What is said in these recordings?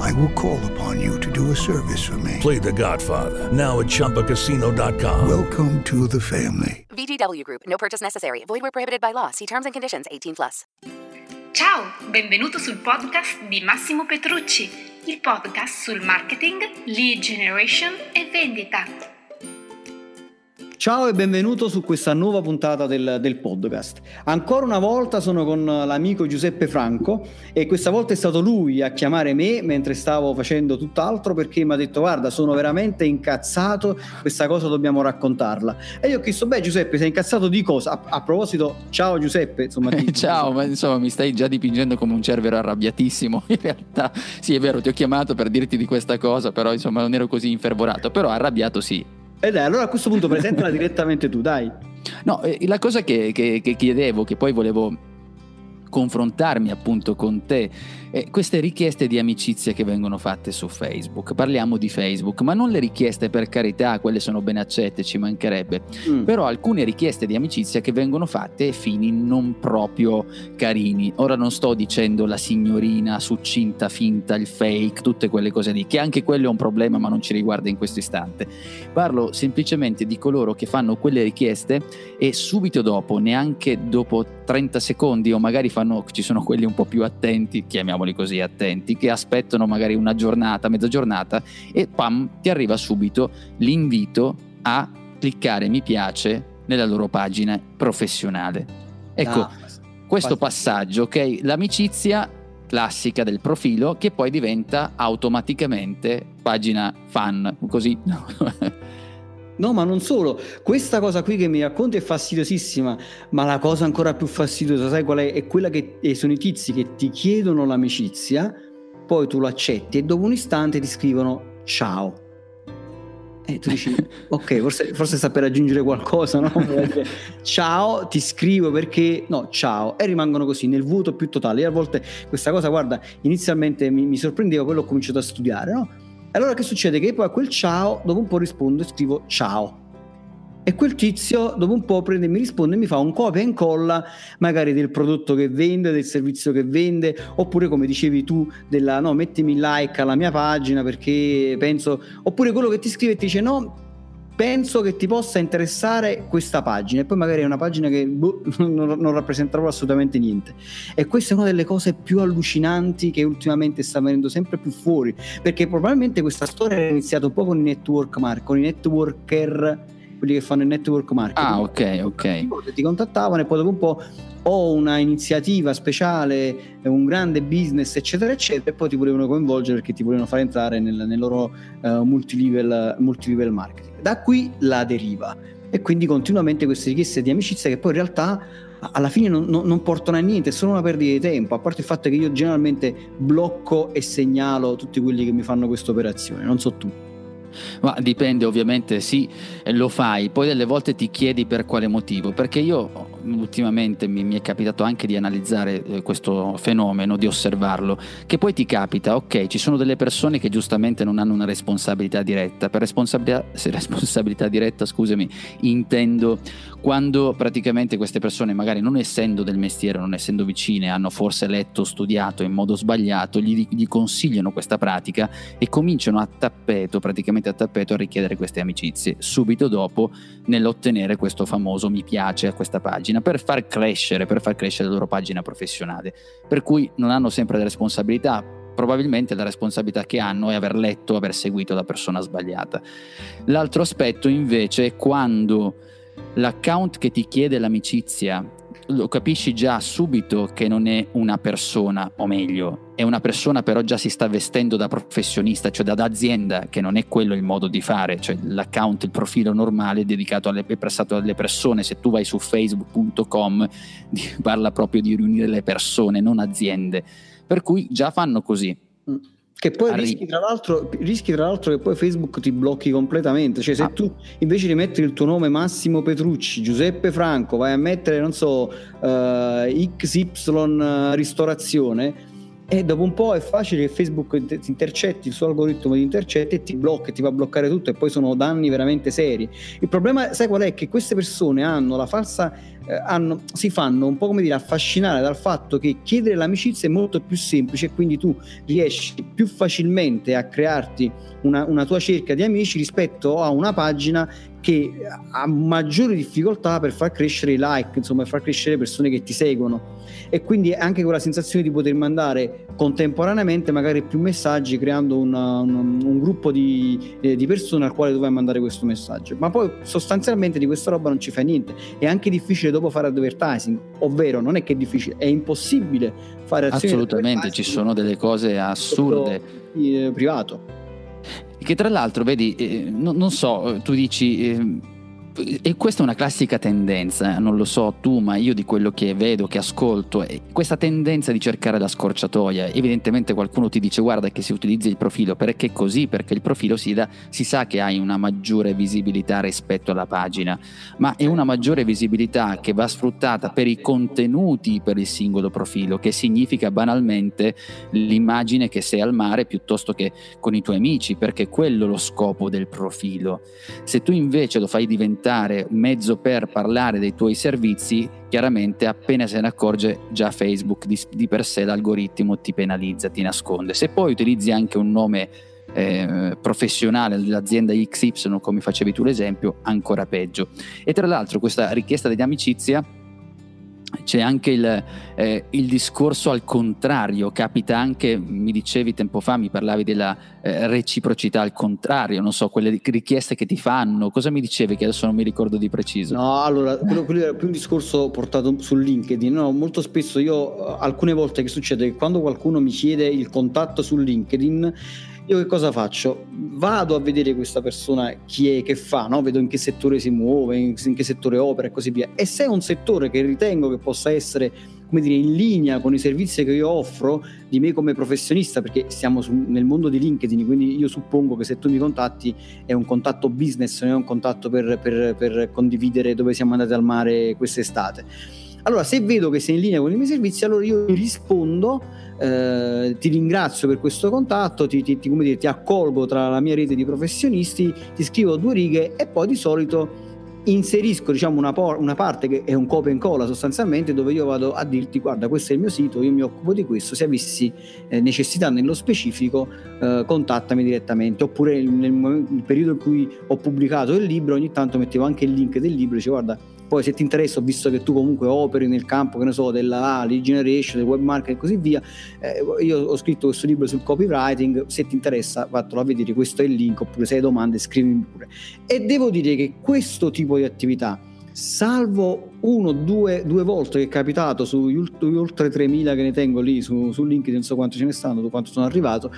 I will call upon you to do a service for me. Play The Godfather now at ChumbaCasino.com. Welcome to the family. VGW Group. No purchase necessary. Void where prohibited by law. See terms and conditions. 18 plus. Ciao, benvenuto sul podcast di Massimo Petrucci, il podcast sul marketing, lead generation e vendita. Ciao e benvenuto su questa nuova puntata del, del, podcast. Ancora una volta sono con l'amico Giuseppe Franco e questa volta è stato lui a chiamare me mentre stavo facendo tutt'altro perché mi ha detto guarda sono veramente incazzato, questa cosa dobbiamo raccontarla. E io ho chiesto beh Giuseppe sei incazzato di cosa? A, a proposito ciao Giuseppe. Insomma, ti... ciao, ma insomma mi stai già dipingendo come un cervero arrabbiatissimo. In realtà sì è vero ti ho chiamato per dirti di questa cosa però insomma non ero così infervorato, però arrabbiato sì e dai, allora a questo punto presentala direttamente tu, dai. No, eh, la cosa che, che, che chiedevo, che poi volevo confrontarmi appunto con te eh, queste richieste di amicizia che vengono fatte su Facebook. Parliamo di Facebook, ma non le richieste per carità, quelle sono ben accette, ci mancherebbe, mm. però alcune richieste di amicizia che vengono fatte a fini non proprio carini. Ora non sto dicendo la signorina succinta, finta, il fake, tutte quelle cose lì, che anche quello è un problema, ma non ci riguarda in questo istante. Parlo semplicemente di coloro che fanno quelle richieste e subito dopo, neanche dopo 30 secondi o magari fanno, ci sono quelli un po' più attenti, chiamiamoli chiamiamoli così, attenti, che aspettano magari una giornata, mezza giornata e pam, ti arriva subito l'invito a cliccare mi piace nella loro pagina professionale. Ecco, ah, questo passaggio, ok? L'amicizia classica del profilo che poi diventa automaticamente pagina fan, così. No, ma non solo. Questa cosa qui che mi racconti è fastidiosissima, ma la cosa ancora più fastidiosa, sai qual è? È quella che sono i tizi che ti chiedono l'amicizia, poi tu lo accetti e dopo un istante ti scrivono ciao. E tu dici, ok, forse, forse sta per aggiungere qualcosa, no? ciao, ti scrivo perché, no, ciao, e rimangono così nel vuoto più totale. Io a volte questa cosa, guarda, inizialmente mi, mi sorprendeva, poi l'ho cominciato a studiare, no? Allora che succede? Che poi a quel ciao, dopo un po' rispondo e scrivo ciao. E quel tizio dopo un po' prende, mi risponde e mi fa un copia e incolla magari del prodotto che vende, del servizio che vende, oppure come dicevi tu, della no, mettimi like alla mia pagina perché penso, oppure quello che ti scrive e ti dice no, penso che ti possa interessare questa pagina. E poi magari è una pagina che boh, non, non rappresenta assolutamente niente. E questa è una delle cose più allucinanti che ultimamente sta venendo sempre più fuori. Perché probabilmente questa storia è iniziata un po' con i network mark, con i networker quelli che fanno il network marketing. Ah, ok, ok. Ti contattavano e poi dopo un po' ho una iniziativa speciale, un grande business, eccetera, eccetera, e poi ti volevano coinvolgere perché ti volevano far entrare nel, nel loro uh, multilevel, multilevel marketing. Da qui la deriva e quindi continuamente queste richieste di amicizia che poi in realtà alla fine non, non, non, portano a niente, è solo una perdita di tempo, a parte il fatto che io generalmente blocco e segnalo tutti quelli che mi fanno questa operazione, non so tu. Ma dipende ovviamente, sì, lo fai, poi delle volte ti chiedi per quale motivo, perché io ultimamente mi, mi, è capitato anche di analizzare eh, questo fenomeno, di osservarlo, che poi ti capita, ok, ci sono delle persone che giustamente non hanno una responsabilità diretta, per responsabilità, responsabilità diretta, scusami, intendo quando praticamente queste persone, magari non essendo del mestiere, non essendo vicine, hanno forse letto, studiato in modo sbagliato, gli, gli consigliano questa pratica e cominciano a tappeto, praticamente a tappeto, a richiedere queste amicizie, subito dopo nell'ottenere questo famoso mi piace a questa pagina pagina per far crescere, per far crescere la loro pagina professionale. Per cui non hanno sempre le responsabilità, probabilmente la responsabilità che hanno è aver letto, aver seguito la persona sbagliata. L'altro aspetto invece è quando l'account che ti chiede l'amicizia lo capisci già subito che non è una persona, o meglio, è una persona però già si sta vestendo da professionista, cioè da, azienda, che non è quello il modo di fare, cioè l'account, il profilo normale dedicato alle, è prestato alle persone, se tu vai su facebook.com parla proprio di riunire le persone, non aziende, per cui già fanno così. Che poi Arri- rischi tra, l'altro, rischi tra l'altro che poi Facebook ti blocchi completamente. Cioè, se Ah. tu invece di mettere il tuo nome Massimo Petrucci, Giuseppe Franco, vai a mettere, non so, eh, XY ristorazione, e dopo un po' è facile che Facebook ti intercetti, il suo algoritmo ti intercetti e ti blocca e ti va a bloccare tutto e poi sono danni veramente seri. Il problema, sai qual è? Che queste persone hanno la falsa, eh, hanno, si fanno un po' come dire affascinare dal fatto che chiedere l'amicizia è molto più semplice e quindi tu riesci più facilmente a crearti una, una tua cerca di amici rispetto a una pagina che ha maggiori difficoltà per far crescere i like, insomma, per far crescere le persone che ti seguono. E quindi anche con la sensazione di poter mandare contemporaneamente magari più messaggi creando una- un, un gruppo di, eh, di persone al quale dovevi mandare questo messaggio. Ma poi sostanzialmente di questa roba non ci fai niente. È anche difficile dopo fare advertising, ovvero non è che è difficile, è impossibile fare azioni Assolutamente, ci sono delle cose assurde. eh, privato. Che tra l'altro, vedi, eh, non, non so, tu dici, eh, e questa è una classica tendenza, eh, non lo so tu, ma io di quello che vedo, che ascolto, questa tendenza di cercare la scorciatoia. Evidentemente qualcuno ti dice guarda che si utilizza il profilo, perché così? Perché il profilo si, dà, si sa che hai una maggiore visibilità rispetto alla pagina, ma è una maggiore visibilità che va sfruttata per i contenuti per il singolo profilo, che significa banalmente l'immagine che sei al mare piuttosto che con i tuoi amici, perché quello è lo scopo del profilo. Se tu invece lo fai diventare mezzo per parlare dei tuoi servizi, chiaramente appena se ne accorge già Facebook di, di per sé l'algoritmo ti penalizza, ti nasconde. Se poi utilizzi anche un nome eh, professionale dell'azienda XY, come facevi tu l'esempio, ancora peggio. E tra l'altro questa richiesta di amicizia c'è anche il, eh, il, discorso al contrario, capita anche, mi dicevi tempo fa, mi parlavi della eh, reciprocità al contrario, non so, quelle richieste che ti fanno, cosa mi dicevi che adesso non mi ricordo di preciso? No, allora, quello, quello era più un discorso portato su LinkedIn, no, molto spesso io, alcune volte che succede che quando qualcuno mi chiede il contatto su LinkedIn, io che cosa faccio? Vado a vedere questa persona chi è, che fa, no? vedo in che settore si muove, in, in che settore opera e così via. E se è un settore che ritengo che possa essere come dire, in linea con i servizi che io offro di me come professionista, perché siamo su, nel mondo di LinkedIn, quindi io suppongo che se tu mi contatti è un contatto business, non è un contatto per, per, per condividere dove siamo andati al mare quest'estate. Allora, se vedo che sei in linea con i miei servizi, allora io rispondo, eh, ti ringrazio per questo contatto, ti, ti, dire, ti, accolgo tra la mia rete di professionisti, ti scrivo due righe e poi di solito inserisco diciamo, una, por- una parte che è un copia e incolla sostanzialmente dove io vado a dirti guarda questo è il mio sito, io mi occupo di questo, se avessi eh, necessità nello specifico eh, contattami direttamente. Oppure nel, nel periodo in cui ho pubblicato il libro ogni tanto mettevo anche il link del libro e dicevo guarda poi se ti interessa, visto che tu comunque operi nel campo, che ne so, della lead generation, del web marketing e così via, eh, io ho scritto questo libro sul copywriting, se ti interessa vattelo a vedere, questo è il link, oppure se hai domande scrivimi pure. E devo dire che questo tipo di attività, salvo uno, due, due volte che è capitato sugli oltre 3000 che ne tengo lì su, su LinkedIn, non so quanto ce ne stanno, quanto sono arrivato,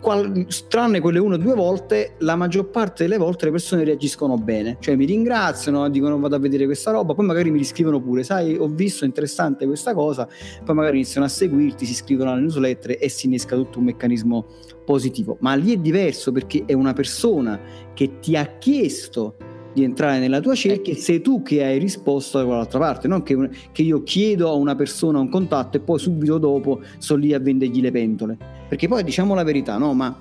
Qual, tranne quelle una o due volte, la maggior parte delle volte le persone reagiscono bene, cioè mi ringraziano, dicono vado a vedere questa roba, poi magari mi riscrivono pure, sai, ho visto interessante questa cosa, poi magari iniziano a seguirti, si iscrivono alle newsletter e si innesca tutto un meccanismo positivo. Ma lì è diverso perché è una persona che ti ha chiesto di entrare nella tua cerchia e sei tu che hai risposto da quell'altra parte, non che, che, io chiedo a una persona un contatto e poi subito dopo sto lì a vendergli le pentole. Perché poi diciamo la verità, no? Ma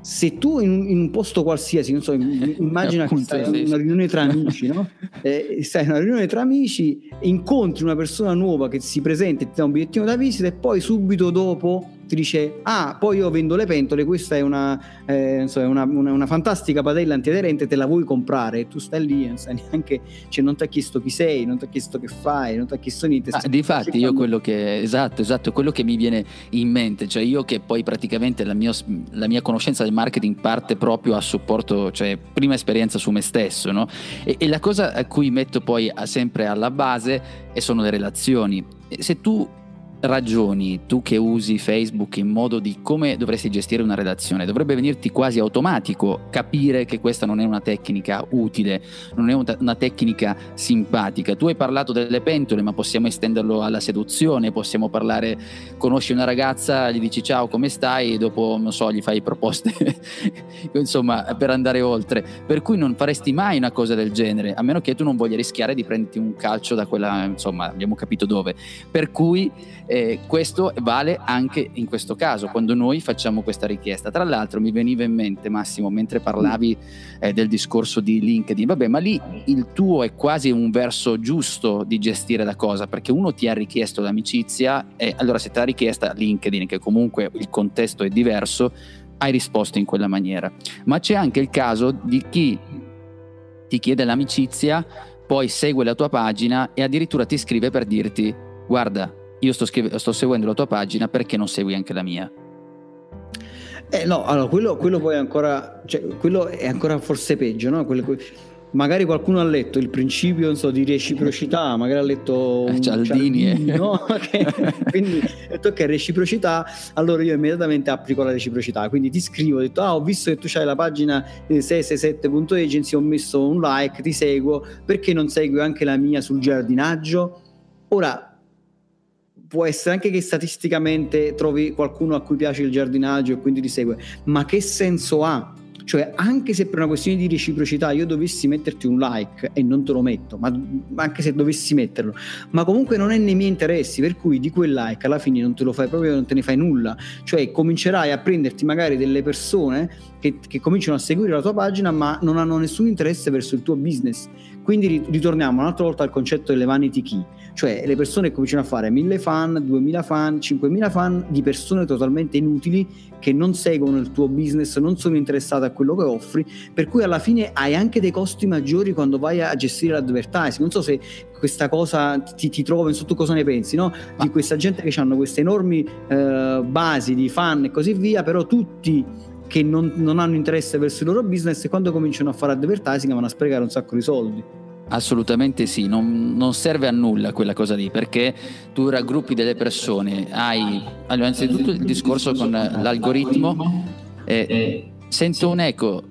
se tu in, in un posto qualsiasi, non so, immagina che stai in una riunione tra amici, no? Eh, stai in una riunione tra amici, incontri una persona nuova che si presenta e ti dà un bigliettino da visita e poi subito dopo ti dice ah poi io vendo le pentole questa è una, eh, so, una, una, una, fantastica padella antiaderente te la vuoi comprare? E tu stai lì non sai neanche cioè non ti ha chiesto chi sei non ti ha chiesto che fai non ti ha chiesto niente. Ah, difatti io quello che esatto esatto quello che mi viene in mente cioè io che poi praticamente la mia, la mia conoscenza del marketing parte proprio a supporto cioè prima esperienza su me stesso no? e, e la cosa a cui metto poi sempre alla base e sono le relazioni. Se tu ragioni tu che usi Facebook in modo di come dovresti gestire una redazione, dovrebbe venirti quasi automatico capire che questa non è una tecnica utile, non è una tecnica simpatica. Tu hai parlato delle pentole, ma possiamo estenderlo alla seduzione, possiamo parlare, conosci una ragazza, gli dici ciao, come stai? E dopo, non so, gli fai proposte, insomma, per andare oltre. Per cui non faresti mai una cosa del genere, a meno che tu non voglia rischiare di prenderti un calcio da quella, insomma, abbiamo capito dove. Per cui eh, questo vale anche in questo caso, quando noi facciamo questa richiesta. Tra l'altro mi veniva in mente, Massimo, mentre parlavi eh, del discorso di LinkedIn, vabbè, ma lì il tuo è quasi un verso giusto di gestire la cosa, perché uno ti ha richiesto l'amicizia e allora se ti ha richiesta LinkedIn, che comunque il contesto è diverso, hai risposto in quella maniera. Ma c'è anche il caso di chi ti chiede l'amicizia, poi segue la tua pagina e addirittura ti scrive per dirti guarda, io sto, scrive- sto seguendo la tua pagina perché non segui anche la mia? Eh no, allora quello, quello poi è ancora, cioè, quello è ancora forse peggio, no? Quello, magari qualcuno ha letto il principio so, di reciprocità, magari ha letto un Cialdini, Cialdini eh. no? quindi tocca reciprocità, allora io immediatamente applico la reciprocità, quindi ti scrivo, ho detto ah ho visto che tu hai la pagina 667.agency, ho messo un like, ti seguo, perché non segui anche la mia sul giardinaggio? Ora può essere anche che statisticamente trovi qualcuno a cui piace il giardinaggio e quindi ti segue, ma che senso ha? Cioè, anche se per una questione di reciprocità io dovessi metterti un like e non te lo metto, ma anche se dovessi metterlo, ma comunque non è nei miei interessi, per cui di quel like alla fine non te lo fai proprio, non te ne fai nulla. Cioè, comincerai a prenderti magari delle persone che, che cominciano a seguire la tua pagina, ma non hanno nessun interesse verso il tuo business. Quindi ritorniamo un'altra volta al concetto delle vanity key cioè le persone cominciano a fare 1000 fan, 2000 fan, 5000 fan di persone totalmente inutili che non seguono il tuo business, non sono interessate a quello che offri, per cui alla fine hai anche dei costi maggiori quando vai a gestire l'advertising. Non so se questa cosa ti, ti trovo, non so tu cosa ne pensi, no? Di questa gente che hanno queste enormi eh, basi di fan e così via, però tutti che non, non hanno interesse verso il loro business e quando cominciano a fare advertising vanno a sprecare un sacco di soldi. Assolutamente sì, non, non, serve a nulla quella cosa lì perché tu raggruppi delle persone, hai allora, innanzitutto il discorso con l'algoritmo, eh, sento un eco,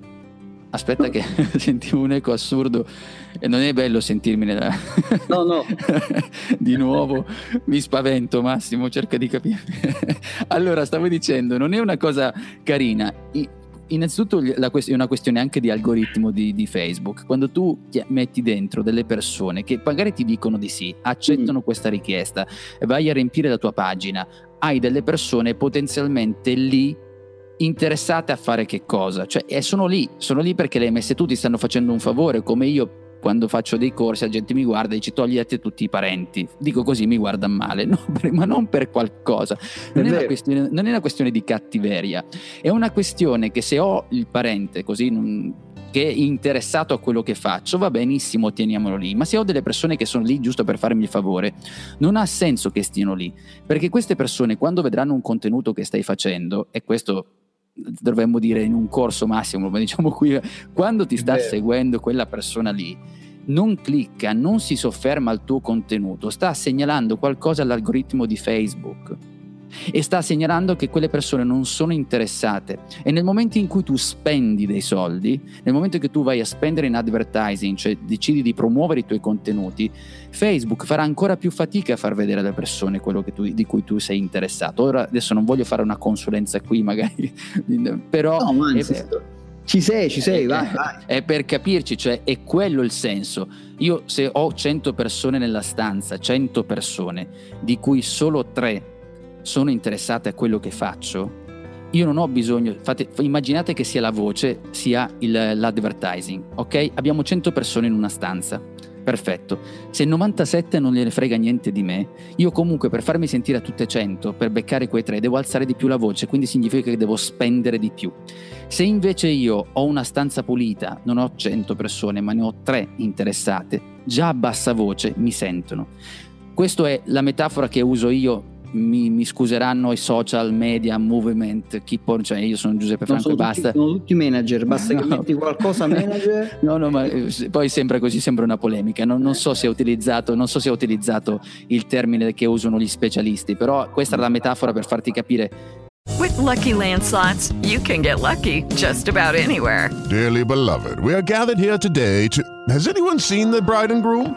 aspetta che sentivo un eco assurdo e non è bello sentirmi nella... no no. Di nuovo mi spavento Massimo cerca di capire. Allora stavo dicendo non è una cosa carina innanzitutto è una questione anche di algoritmo di, di, Facebook. Quando tu metti dentro delle persone che magari ti dicono di sì, accettano mm. questa richiesta, vai a riempire la tua pagina, hai delle persone potenzialmente lì interessate a fare che cosa? Cioè, sono lì, sono lì perché le hai messe tu, ti stanno facendo un favore, come io quando faccio dei corsi la gente mi guarda e dice togliete tutti i parenti. Dico così mi guarda male, no, ma non per qualcosa. Non è, è non è, una questione di cattiveria, è una questione che se ho il parente così non, che è interessato a quello che faccio, va benissimo, teniamolo lì. Ma se ho delle persone che sono lì giusto per farmi il favore, non ha senso che stiano lì. Perché queste persone, quando vedranno un contenuto che stai facendo, e questo dovremmo dire in un corso massimo, ma diciamo qui, quando ti sta seguendo quella persona lì, non clicca, non si sofferma al tuo contenuto, sta segnalando qualcosa all'algoritmo di Facebook e sta segnalando che quelle persone non sono interessate e nel momento in cui tu spendi dei soldi, nel momento in cui tu vai a spendere in advertising, cioè decidi di promuovere i tuoi contenuti, Facebook farà ancora più fatica a far vedere alle persone quello tu, di cui tu sei interessato. Ora adesso non voglio fare una consulenza qui magari, però... No, anzi, ci sei, ci sei, vai, vai. È per capirci, cioè è quello il senso. Io se ho 100 persone nella stanza, 100 persone, di cui solo 3 sono interessate a quello che faccio, io non ho bisogno, fate, immaginate che sia la voce, sia il, l'advertising, ok? Abbiamo 100 persone in una stanza, perfetto. Se 97 non gliene frega niente di me, io comunque per farmi sentire a tutte 100, per beccare quei tre, devo alzare di più la voce, quindi significa che devo spendere di più. Se invece io ho una stanza pulita, non ho 100 persone, ma ne ho 3 interessate, già a bassa voce mi sentono. Questa è la metafora che uso io mi, mi scuseranno i social media movement, chi poi, cioè io sono Giuseppe Franco sono e basta. Tutti, sono tutti manager, basta no. che metti qualcosa manager. no, no, ma eh, poi sembra così, sembra una polemica. Non, non, so se ha utilizzato, non so se ha utilizzato il termine che usano gli specialisti, però questa è la metafora per farti capire With lucky landslots, you can get lucky just about anywhere. Dearly beloved, we are gathered here today to. Has anyone seen the bride and groom?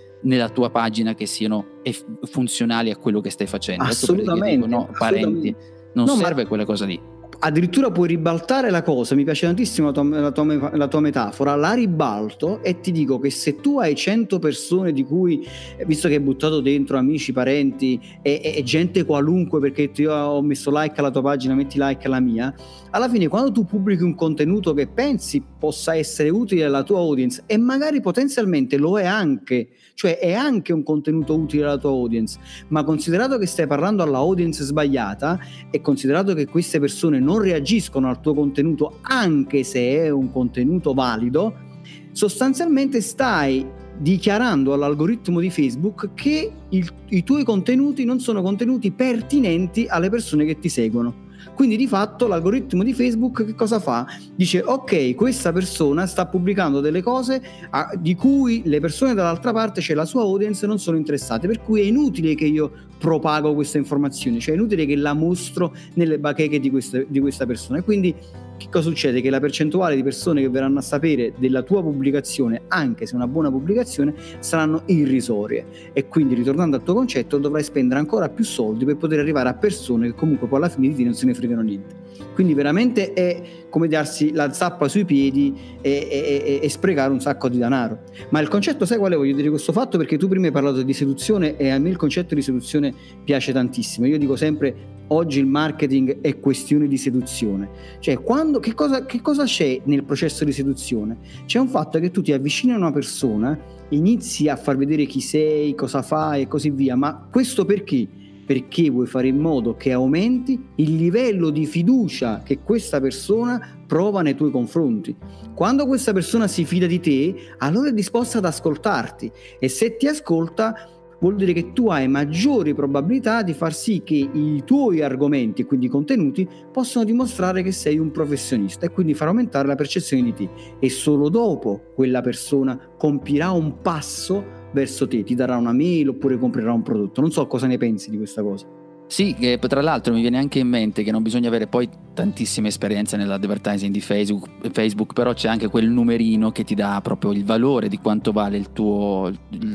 nella tua pagina che siano funzionali a quello che stai facendo. Assolutamente. Dico, no, parenti. Non no, serve quella cosa lì addirittura puoi ribaltare la cosa, mi piace tantissimo la tua, la, tua, la tua, metafora, la ribalto e ti dico che se tu hai 100 persone di cui, visto che hai buttato dentro amici, parenti e, e, e gente qualunque perché io ho messo like alla tua pagina, metti like alla mia, alla fine quando tu pubblichi un contenuto che pensi possa essere utile alla tua audience e magari potenzialmente lo è anche, cioè è anche un contenuto utile alla tua audience, ma considerato che stai parlando alla audience sbagliata e considerato che queste persone non reagiscono al tuo contenuto anche se è un contenuto valido, sostanzialmente stai dichiarando all'algoritmo di Facebook che il, i tuoi contenuti non sono contenuti pertinenti alle persone che ti seguono. Quindi di fatto l'algoritmo di Facebook che cosa fa? Dice ok, questa persona sta pubblicando delle cose a, di cui le persone dall'altra parte, cioè la sua audience, non sono interessate, per cui è inutile che io propago questa informazione, cioè è inutile che la mostro nelle bacheche di questa, di questa persona. E quindi che cosa succede? Che la percentuale di persone che verranno a sapere della tua pubblicazione, anche se una buona pubblicazione, saranno irrisorie. E quindi, ritornando al tuo concetto, dovrai spendere ancora più soldi per poter arrivare a persone che comunque poi alla fine di te non se ne fregano niente. Quindi veramente è come darsi la zappa sui piedi e, e, e, sprecare un sacco di denaro. Ma il concetto, sai quale voglio dire questo fatto? Perché tu prima hai parlato di seduzione e a me il concetto di seduzione piace tantissimo. Io dico sempre oggi il marketing è questione di seduzione. Cioè, quando, che, cosa, che cosa c'è nel processo di seduzione? C'è un fatto che tu ti avvicini a una persona, inizi a far vedere chi sei, cosa fai e così via, ma questo perché? Perché vuoi fare in modo che aumenti il livello di fiducia che questa persona prova nei tuoi confronti. Quando questa persona si fida di te, allora è disposta ad ascoltarti e se ti ascolta vuol dire che tu hai maggiori probabilità di far sì che i tuoi argomenti quindi i contenuti possano dimostrare che sei un professionista e quindi far aumentare la percezione di te e solo dopo quella persona compirà un passo verso te, ti darà una mail oppure comprerà un prodotto. Non so cosa ne pensi di questa cosa. Sì, che tra l'altro mi viene anche in mente che non bisogna avere poi tantissime esperienze nell'advertising di Facebook, Facebook, però c'è anche quel numerino che ti dà proprio il valore di quanto vale tuo,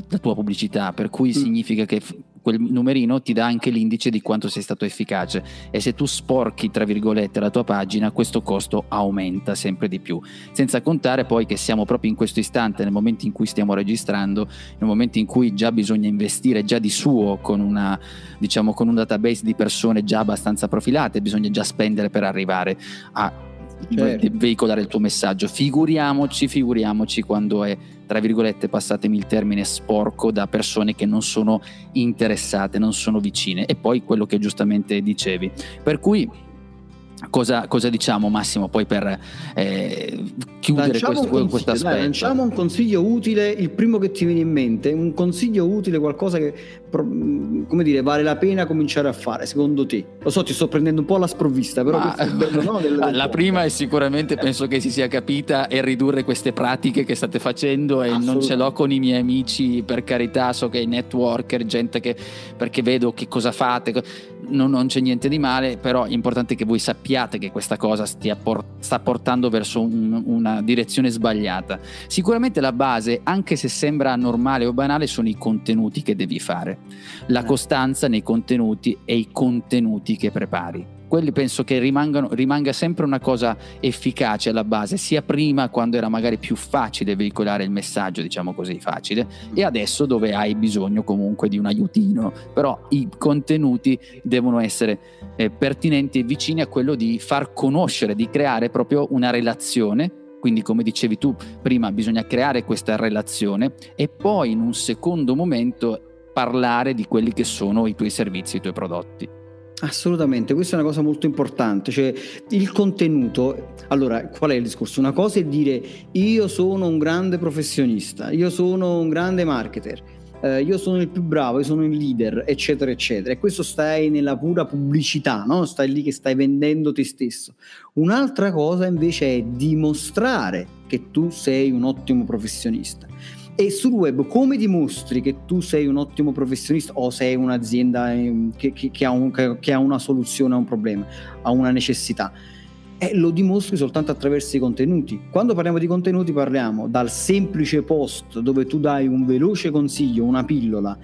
la tua pubblicità, per cui mm. significa che quel numerino ti dà anche l'indice di quanto sei stato efficace e se tu sporchi tra virgolette la tua pagina questo costo aumenta sempre di più senza contare poi che siamo proprio in questo istante nel momento in cui stiamo registrando nel momento in cui già bisogna investire già di suo con una diciamo con un database di persone già abbastanza profilate bisogna già spendere per arrivare a certo. veicolare il tuo messaggio. Figuriamoci, figuriamoci quando è, tra virgolette, passatemi il termine, sporco da persone che non sono interessate, non sono vicine. E poi quello che giustamente dicevi. Per cui Cosa, cosa, diciamo Massimo poi per eh, chiudere lanciamo questo, questo aspetto? Dai, lanciamo un consiglio utile, il primo che ti viene in mente, un consiglio utile, qualcosa che come dire, vale la pena cominciare a fare secondo te? Lo so, ti sto prendendo un po' alla sprovvista, però Ma, bello, no? del, del la prima è sicuramente, penso che si sia capita, è ridurre queste pratiche che state facendo e non ce l'ho con i miei amici, per carità, so che i networker, gente che, perché vedo che cosa fate, non, non c'è niente di male, però è importante che voi sappiate che questa cosa por- sta portando verso un, una direzione sbagliata. Sicuramente la base, anche se sembra normale o banale, sono i contenuti che devi fare, la eh. costanza nei contenuti e i contenuti che prepari quelli penso che rimangano, rimanga sempre una cosa efficace alla base, sia prima quando era magari più facile veicolare il messaggio, diciamo così, facile, e adesso dove hai bisogno comunque di un aiutino, però i contenuti devono essere eh, pertinenti e vicini a quello di far conoscere, di creare proprio una relazione. Quindi come dicevi tu prima bisogna creare questa relazione e poi in un secondo momento parlare di quelli che sono i tuoi servizi, i tuoi prodotti. Assolutamente, questa è una cosa molto importante, cioè il contenuto, allora qual è il discorso? Una cosa è dire io sono un grande professionista, io sono un grande marketer, eh, io sono il più bravo, io sono il leader, eccetera, eccetera. E questo stai nella pura pubblicità, no? Stai lì che stai vendendo te stesso. Un'altra cosa invece è dimostrare che tu sei un ottimo professionista. E sul web come dimostri che tu sei un ottimo professionista o sei un'azienda ehm, che, che, che, ha, un, che ha, una soluzione a un problema, a una necessità? E lo dimostri soltanto attraverso i contenuti. Quando parliamo di contenuti parliamo dal semplice post dove tu dai un veloce consiglio, una pillola,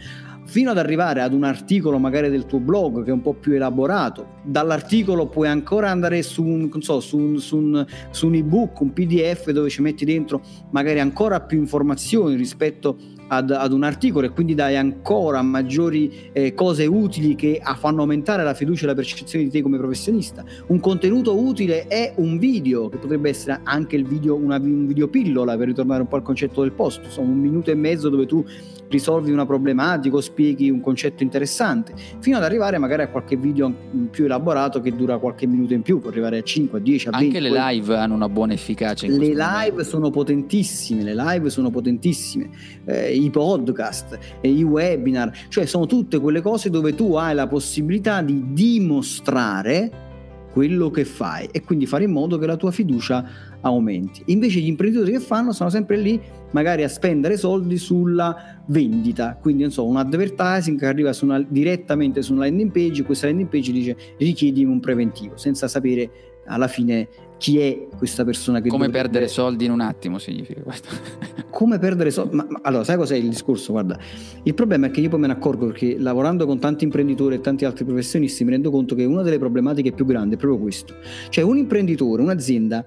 fino ad arrivare ad un articolo magari del tuo blog che è un po' più elaborato. Dall'articolo puoi ancora andare su un, so, su un, su un, su un ebook, un PDF dove ci metti dentro magari ancora più informazioni rispetto ad, ad, un articolo e quindi dai ancora maggiori eh, cose utili che fanno aumentare la fiducia e la percezione di te come professionista. Un contenuto utile è un video, che potrebbe essere anche il video, una, un video pillola per ritornare un po' al concetto del post, insomma un minuto e mezzo dove tu risolvi una problematica o spieghi un concetto interessante, fino ad arrivare magari a qualche video più elaborato che dura qualche minuto in più, può arrivare a 5, a 10, a 20. Anche le live hanno una buona efficacia. le live momento. sono potentissime, le live sono potentissime. Eh, i podcast, i webinar, cioè sono tutte quelle cose dove tu hai la possibilità di dimostrare quello che fai e quindi fare in modo che la tua fiducia aumenti. Invece gli imprenditori che fanno sono sempre lì magari a spendere soldi sulla vendita, quindi non so, un advertising che arriva su una, direttamente su una landing page, questa landing page dice richiedimi un preventivo, senza sapere alla fine chi è questa persona che come dovrebbe... perdere soldi in un attimo significa questo. Come perdere soldi ma, ma, allora sai cos'è il discorso? Guarda il problema è che io poi me ne accorgo perché lavorando con tanti imprenditori e tanti altri professionisti mi rendo conto che una delle problematiche più grandi è proprio questo. Cioè un imprenditore un'azienda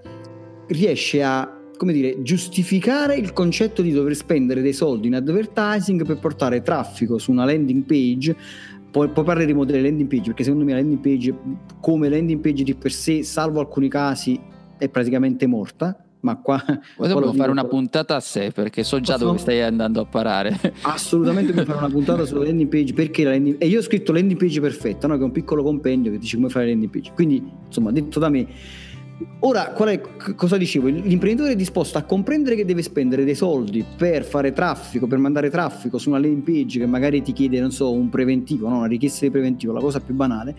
riesce a come dire, giustificare il concetto di dover spendere dei soldi in advertising per portare traffico su una landing page. Poi, poi, parleremo delle landing page perché secondo me la landing page come landing page di per sé salvo alcuni casi è praticamente morta. Ma qua poi dobbiamo fare una puntata a sé perché so già dove stai andando a parare. Assolutamente dobbiamo fare una puntata sulla landing page perché la landing... e io ho scritto landing page perfetta no? che è un piccolo compendio che dice come fare la landing page. Quindi insomma detto da me Ora, è, cosa dicevo? L'imprenditore è disposto a comprendere che deve spendere dei soldi per fare traffico, per mandare traffico su una landing page che magari ti chiede, non so, un preventivo, no? una richiesta di preventivo, la cosa più banale,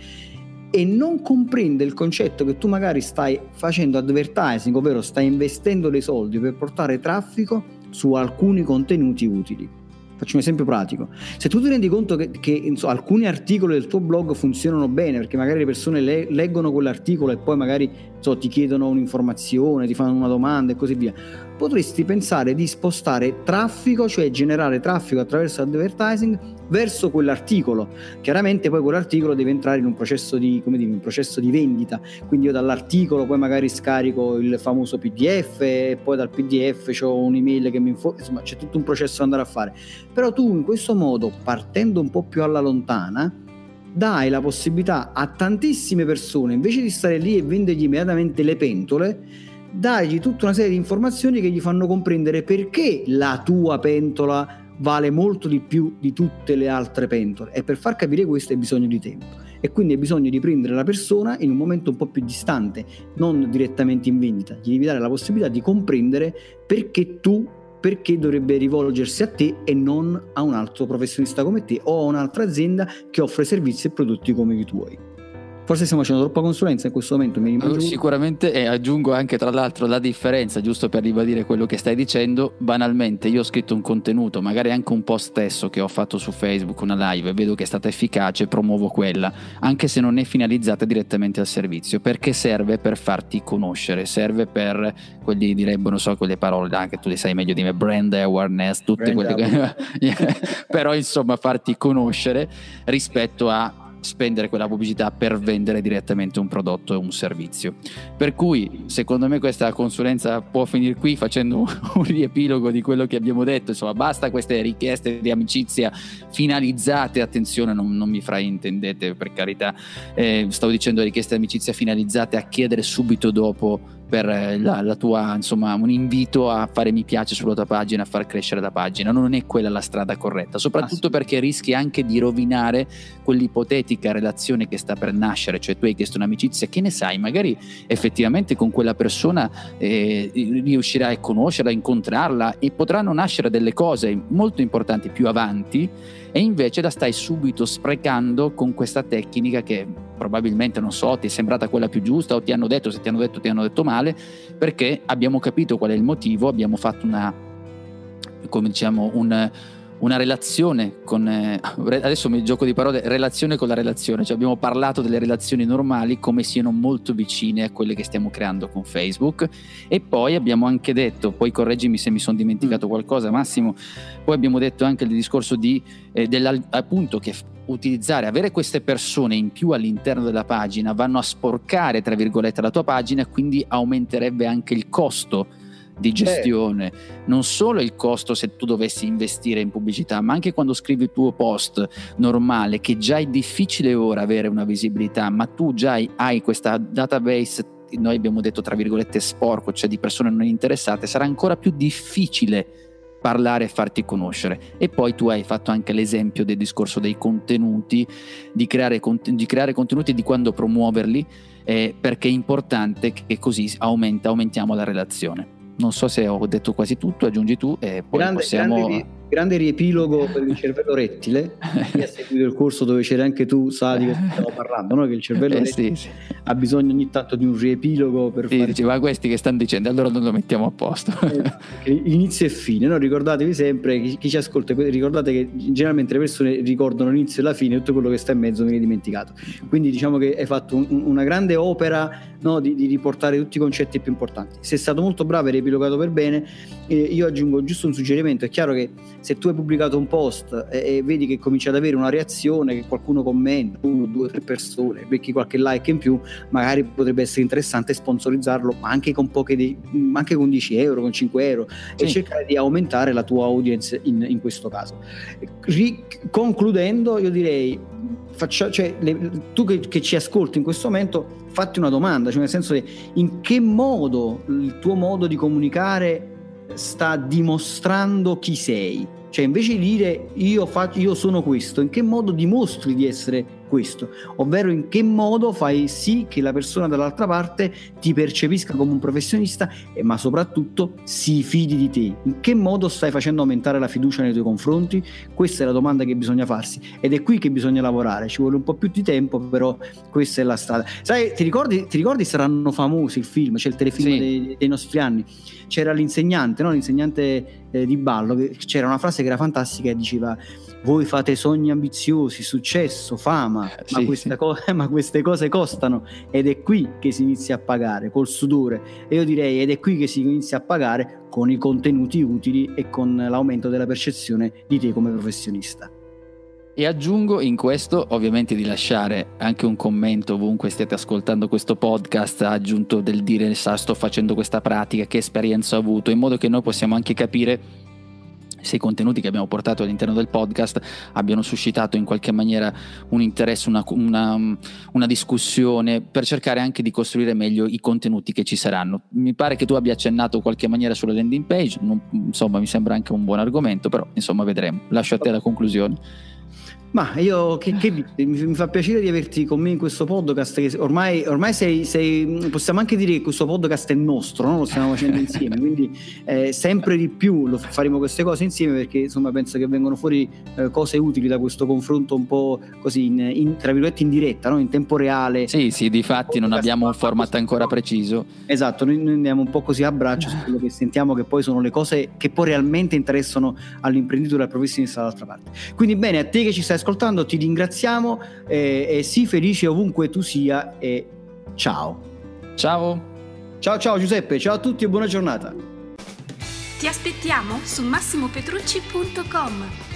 e non comprende il concetto che tu magari stai facendo advertising, ovvero stai investendo dei soldi per portare traffico su alcuni contenuti utili. Faccio un esempio pratico. Se tu ti rendi conto che, che insomma, alcuni articoli del tuo blog funzionano bene perché magari le persone le, leggono quell'articolo e poi magari insomma, ti chiedono un'informazione, ti fanno una domanda e così via, potresti pensare di spostare traffico, cioè generare traffico attraverso advertising verso quell'articolo. Chiaramente poi quell'articolo deve entrare in un processo di, dire, un processo di vendita, quindi io dall'articolo poi magari scarico il famoso PDF e poi dal PDF ho un'email che mi informa, insomma c'è tutto un processo da andare a fare. Però tu in questo modo, partendo un po' più alla lontana, dai la possibilità a tantissime persone, invece di stare lì e vendergli immediatamente le pentole, dagli tutta una serie di informazioni che gli fanno comprendere perché la tua pentola vale molto di più di tutte le altre pentole. E per far capire questo hai bisogno di tempo. E quindi hai bisogno di prendere la persona in un momento un po' più distante, non direttamente in vendita, gli devi dare la possibilità di comprendere perché tu perché dovrebbe rivolgersi a te e non a un altro professionista come te o a un'altra azienda che offre servizi e prodotti come i tuoi. Forse stiamo facendo troppa consulenza in questo momento. Mi immagino... Sicuramente, e aggiungo anche tra l'altro la differenza, giusto per ribadire quello che stai dicendo. Banalmente, io ho scritto un contenuto, magari anche un post stesso che ho fatto su Facebook, una live, e vedo che è stata efficace, promuovo quella, anche se non è finalizzata direttamente al servizio, perché serve per farti conoscere, serve per quelli direbbero, non so, quelle parole, anche tu le sai meglio di me, brand awareness, tutte brand quelle che... Però insomma, farti conoscere rispetto a spendere quella pubblicità per vendere direttamente un prodotto e un servizio. Per cui secondo me questa consulenza può finire qui facendo un riepilogo di quello che abbiamo detto, insomma basta queste richieste di amicizia finalizzate, attenzione non, non mi fraintendete per carità, eh, stavo dicendo richieste di amicizia finalizzate a chiedere subito dopo per eh, la, la, tua, insomma, un invito a fare mi piace sulla tua pagina, a far crescere la pagina. Non è quella la strada corretta, soprattutto perché rischi anche di rovinare quell'ipotetica relazione che sta per nascere, cioè tu hai chiesto un'amicizia, che ne sai, magari effettivamente con quella persona eh, riuscirai a conoscerla, a incontrarla e potranno nascere delle cose molto importanti più avanti e invece la stai subito sprecando con questa tecnica che probabilmente non so, ti è sembrata quella più giusta o ti hanno detto, se ti hanno detto ti hanno detto male, perché abbiamo capito qual è il motivo, abbiamo fatto una, come diciamo, un, una relazione con, eh, adesso mi gioco di parole, relazione con la relazione, cioè abbiamo parlato delle relazioni normali come siano molto vicine a quelle che stiamo creando con Facebook e poi abbiamo anche detto, poi correggimi se mi sono dimenticato mm. qualcosa Massimo, poi abbiamo detto anche il discorso di, eh, appunto che utilizzare, avere queste persone in più all'interno della pagina vanno a sporcare tra virgolette la tua pagina, quindi aumenterebbe anche il costo di gestione, non solo il costo se tu dovessi investire in pubblicità, ma anche quando scrivi il tuo post normale, che già è difficile ora avere una visibilità, ma tu già hai questa database, noi abbiamo detto tra virgolette sporco, cioè di persone non interessate, sarà ancora più difficile parlare e farti conoscere. E poi tu hai fatto anche l'esempio del discorso dei contenuti, di creare, di creare contenuti e di quando promuoverli, eh, perché è importante che così aumenta, aumentiamo la relazione. Non so se ho detto quasi tutto, aggiungi tu e poi grande, possiamo... Grande, grande riepilogo per il cervello rettile. Chi ha seguito il corso dove c'era anche tu, sa di che stiamo parlando, no? che il cervello eh, sì, sì. ha bisogno ogni tanto di un riepilogo per sì, fare... Dice, ma questi che stanno dicendo, allora non lo mettiamo a posto. Eh, inizio e fine, no? ricordatevi sempre, chi, chi, ci ascolta, ricordate che generalmente le persone ricordano l'inizio e la fine, tutto quello che sta in mezzo viene dimenticato. Quindi diciamo che hai fatto un, una grande opera no? di, di, riportare tutti i concetti più importanti. Sei stato molto bravo e riepilogato per bene, eh, io aggiungo giusto un suggerimento, è chiaro che se tu hai pubblicato un post e, e vedi che comincia ad avere una reazione, che qualcuno commenta, uno, due, tre persone, becchi qualche like in più, magari potrebbe essere interessante sponsorizzarlo, ma anche con poche, di, anche con 10 euro, con 5 euro, sì. e cercare di aumentare la tua audience in, in questo caso. Ri- concludendo, io direi, faccia, cioè, le, tu che, che ci ascolti in questo momento, fatti una domanda, cioè nel senso che in che modo il tuo modo di comunicare sta dimostrando chi sei. Cioè, invece di dire io, faccio, io sono questo, in che modo dimostri di essere questo? Ovvero in che modo fai sì che la persona dall'altra parte ti percepisca come un professionista, e, ma soprattutto si fidi di te? In che modo stai facendo aumentare la fiducia nei tuoi confronti? Questa è la domanda che bisogna farsi ed è qui che bisogna lavorare. Ci vuole un po' più di tempo, però questa è la strada. Sai, ti ricordi, ti ricordi saranno famosi il film, c'è cioè il telefilm sì. dei, dei nostri anni? C'era l'insegnante, no? l'insegnante eh, di ballo, c'era una frase che era fantastica e diceva voi fate sogni ambiziosi, successo, fama, eh, sì, ma, queste sì. co- ma, queste cose costano ed è qui che si inizia a pagare, col sudore. E io direi ed è qui che si inizia a pagare con i contenuti utili e con l'aumento della percezione di te come professionista. E aggiungo in questo ovviamente di lasciare anche un commento ovunque stiate ascoltando questo podcast, aggiunto del dire sto facendo questa pratica, che esperienza ho avuto, in modo che noi possiamo anche capire se i contenuti che abbiamo portato all'interno del podcast abbiano suscitato in qualche maniera un interesse, una, una, una, discussione, per cercare anche di costruire meglio i contenuti che ci saranno. Mi pare che tu abbia accennato in qualche maniera sulla landing page, non, insomma mi sembra anche un buon argomento, però insomma vedremo. Lascio a te la conclusione. Ma io che, che, mi fa piacere di averti con me in questo podcast. Che ormai, ormai sei, sei, possiamo anche dire che questo podcast è nostro, no? lo stiamo facendo insieme. Quindi eh, sempre di più faremo queste cose insieme perché insomma penso che vengono fuori eh, cose utili da questo confronto un po' così in, in, tra virgolette in diretta, no? in tempo reale. Sì, sì, di fatti non abbiamo un format ancora preciso. Esatto, noi, noi andiamo un po' così a braccio su quello che sentiamo che poi sono le cose che poi realmente interessano all'imprenditore e al professionista dall'altra parte. Quindi bene, a te che ci stai ascoltando, ti ringraziamo eh, e sii felice ovunque tu sia e ciao. Ciao. Ciao ciao Giuseppe, ciao a tutti e buona giornata. Ti aspettiamo su massimopetrucci.com.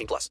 18 plus.